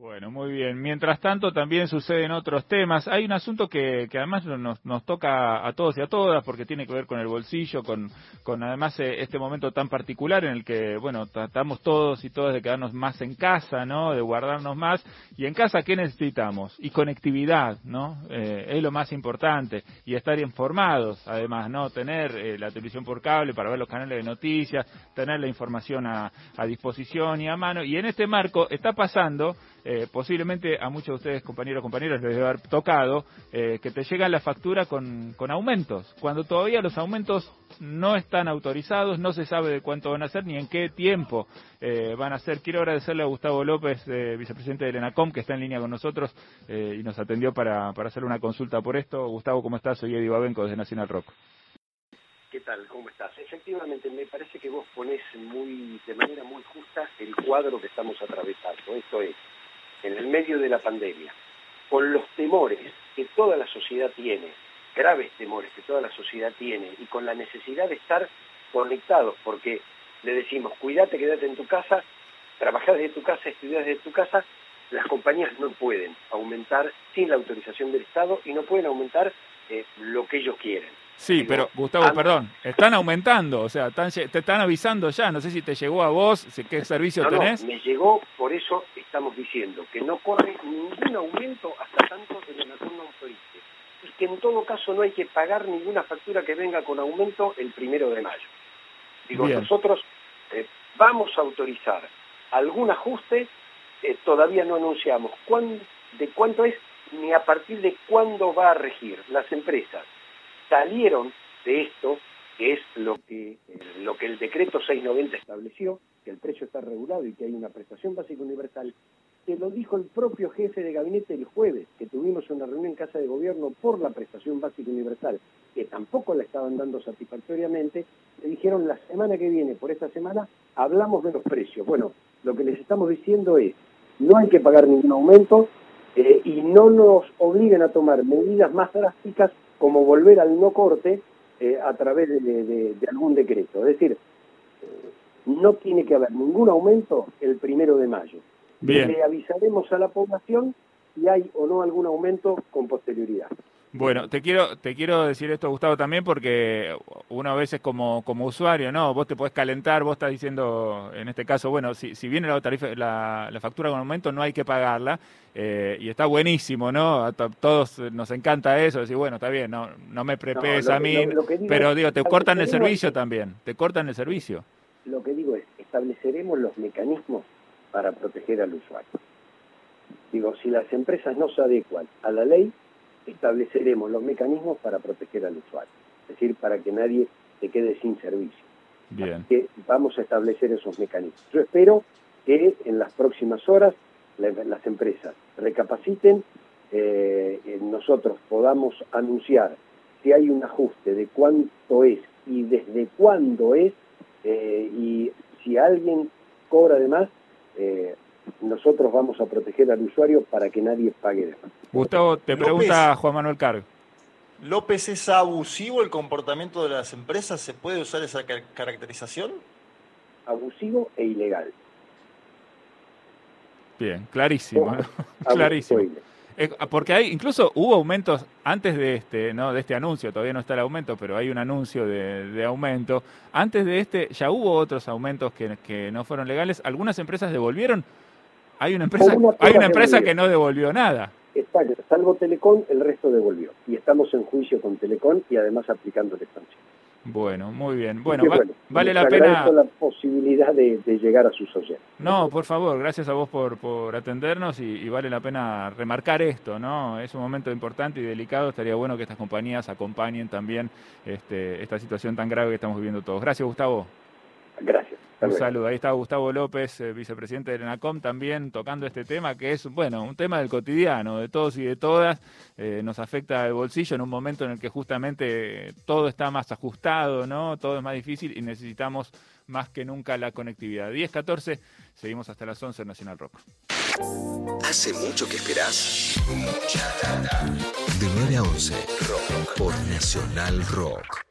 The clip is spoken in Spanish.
Bueno, muy bien. Mientras tanto, también suceden otros temas. Hay un asunto que, que además nos, nos, toca a todos y a todas, porque tiene que ver con el bolsillo, con, con además eh, este momento tan particular en el que, bueno, tratamos todos y todas de quedarnos más en casa, ¿no? De guardarnos más. Y en casa, ¿qué necesitamos? Y conectividad, ¿no? Eh, es lo más importante. Y estar informados, además, ¿no? Tener eh, la televisión por cable para ver los canales de noticias, tener la información a, disposición y a mano. Y en este marco está pasando posiblemente a muchos de ustedes, compañeros, compañeras, les debe haber tocado eh, que te llega la factura con, con aumentos, cuando todavía los aumentos no están autorizados, no se sabe de cuánto van a ser ni en qué tiempo eh, van a ser. Quiero agradecerle a Gustavo López, vicepresidente del ENACOM, que está en línea con nosotros y nos atendió para, para hacer una consulta por esto. Gustavo, ¿cómo estás? Soy Eddie Babenco desde Nacional Rock. ¿Qué tal? ¿Cómo estás? Efectivamente, me parece que vos ponés muy, de manera muy justa el cuadro que estamos atravesando. Esto es, en el medio de la pandemia, con los temores que toda la sociedad tiene, graves temores que toda la sociedad tiene, y con la necesidad de estar conectados, porque le decimos, cuídate, quédate en tu casa, trabajás desde tu casa, estudiás desde tu casa, las compañías no pueden aumentar sin la autorización del Estado y no pueden aumentar eh, lo que ellos quieren. Sí, pero Gustavo, perdón, están aumentando, o sea, te están avisando ya, no sé si te llegó a vos, qué servicio tenés. No, me llegó, por eso estamos diciendo que no corre ningún aumento hasta tanto que la no autorice. Y que en todo caso no hay que pagar ninguna factura que venga con aumento el primero de mayo. Digo, nosotros eh, vamos a autorizar algún ajuste, eh, todavía no anunciamos de cuánto es ni a partir de cuándo va a regir las empresas salieron de esto, que es lo que, eh, lo que el decreto 690 estableció, que el precio está regulado y que hay una prestación básica universal, que lo dijo el propio jefe de gabinete el jueves, que tuvimos una reunión en Casa de Gobierno por la prestación básica universal, que tampoco la estaban dando satisfactoriamente, le dijeron la semana que viene, por esta semana, hablamos de los precios. Bueno, lo que les estamos diciendo es, no hay que pagar ningún aumento eh, y no nos obliguen a tomar medidas más drásticas como volver al no corte eh, a través de, algún decreto. Es decir, no tiene que haber ningún aumento el primero de mayo. Le avisaremos a la población si hay o no algún aumento con posterioridad. Bueno, te quiero, te quiero decir esto, Gustavo, también porque uno a veces como, como usuario, ¿no? Vos te podés calentar, vos estás diciendo, en este caso, bueno, si, si viene la, tarifa, la, factura con aumento, no hay que pagarla, eh, y está buenísimo, ¿no? A todos nos encanta eso, decir, bueno, está bien, no, no me prepes a mí, pero digo, te cortan el servicio también, te cortan el servicio. Lo que digo es, estableceremos los mecanismos para proteger al usuario. Digo, si las empresas no se adecuan a la ley, estableceremos los mecanismos para proteger al usuario, es decir, para que nadie se quede sin servicio. Bien. Que vamos a establecer esos mecanismos. Yo espero que en las próximas horas las empresas recapaciten, eh, nosotros podamos anunciar si hay un ajuste de cuánto es y desde cuándo es, eh, y si alguien cobra de más, eh, nosotros vamos a proteger al usuario para que nadie pague de más. Gustavo, te pregunta Juan Manuel Carg. López, ¿es abusivo el comportamiento de las empresas? ¿Se puede usar esa caracterización? Abusivo e ilegal. Bien, clarísimo. clarísimo. Porque hay, incluso hubo aumentos antes de este, no, de este anuncio, todavía no está el aumento, pero hay un anuncio de, aumento. Antes de este ya hubo otros aumentos que, que no fueron legales. Algunas empresas devolvieron hay una empresa, hay una empresa que no devolvió nada. Está, salvo Telecom, el resto devolvió. Y estamos en juicio con Telecom y además aplicando la expansión. Bueno, muy bien. Bueno, vale la pena. la posibilidad de, llegar a sus oyentes. No, por favor, gracias a vos por, por atendernos y, vale la pena remarcar esto, ¿no? Es un momento importante y delicado. Estaría bueno que estas compañías acompañen también este, esta situación tan grave que estamos viviendo todos. Gracias, Gustavo. Gracias. Un saludo. Ahí está Gustavo López, eh, vicepresidente de ENACOM, también tocando este tema que es, bueno, un tema del cotidiano, de todos y de todas. Eh, nos afecta el bolsillo en un momento en el que justamente todo está más ajustado, ¿no? Todo es más difícil y necesitamos más que nunca la conectividad. 10, 14, seguimos hasta las 11 en Nacional Rock. Hace mucho que esperás. Mucha data. De 9 a 11, Rock por Nacional Rock.